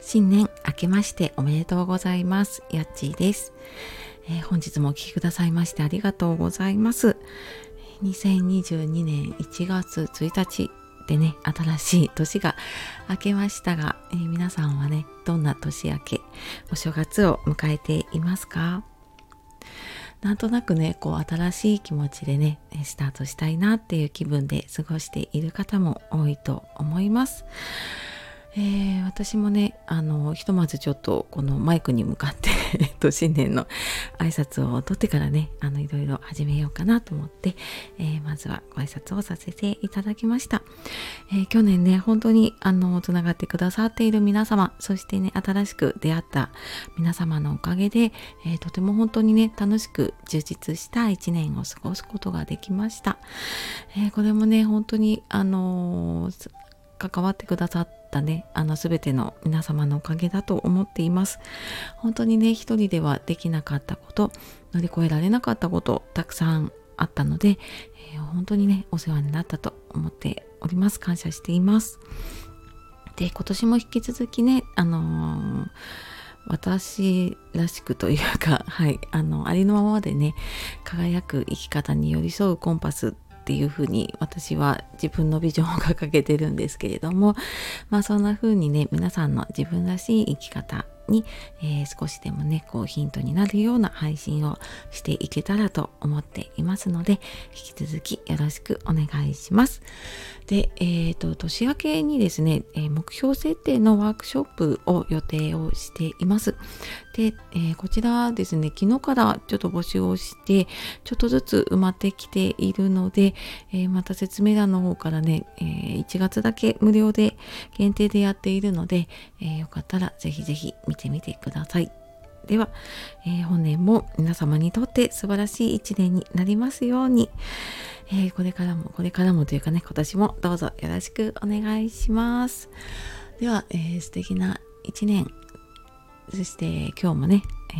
新年明けましておめでとうございます。やっちーです、えー、本日もお聴きくださいましてありがとうございます。2022年1月1日でね、新しい年が明けましたが、えー、皆さんはね、どんな年明け、お正月を迎えていますか？なんとなくね、こう新しい気持ちでね、スタートしたいなっていう気分で過ごしている方も多いと思います。えー、私もねあのひとまずちょっとこのマイクに向かってと新年の挨拶を取ってからねあのいろいろ始めようかなと思って、えー、まずはご挨拶をさせていただきました、えー、去年ね本当にあのつながってくださっている皆様そしてね新しく出会った皆様のおかげで、えとても本当にね楽しく充実した一年を過ごすことができました、えこれもね本当にあの関わってくださったねあの全ての皆様のおかげだと思っています。本当にね一人ではできなかったこと乗り越えられなかったことたくさんあったので、えー、本当にねお世話になったと思っております。感謝しています。で今年も引き続きねあのー私らしくというか、はい、あの、ありのままでね、輝く生き方に寄り添うコンパスっていうふうに私は自分のビジョンを掲げてるんですけれどもまあそんな風にね皆さんの自分らしい生き方に、えー、少しでもねこうヒントになるような配信をしていけたらと思っていますので引き続きよろしくお願いします。で、えっ、ー、と年明けにですね、えー、目標設定のワークショップを予定をしています。で、えー、こちらですね昨日からちょっと募集をしてちょっとずつ埋まってきているので、えまた説明欄の方からね、え1月だけ無料で限定でやっているので、えよかったらぜひぜひ見てみてください。では、えー、本年も皆様にとって素晴らしい一年になりますように、えー、これからもこれからもというかね今年もどうぞよろしくお願いします。では、えー、素敵な一年そして今日もね、えー、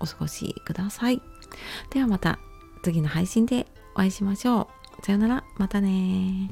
お過ごしください。ではまた次の配信でお会いしましょう。さよなら。またね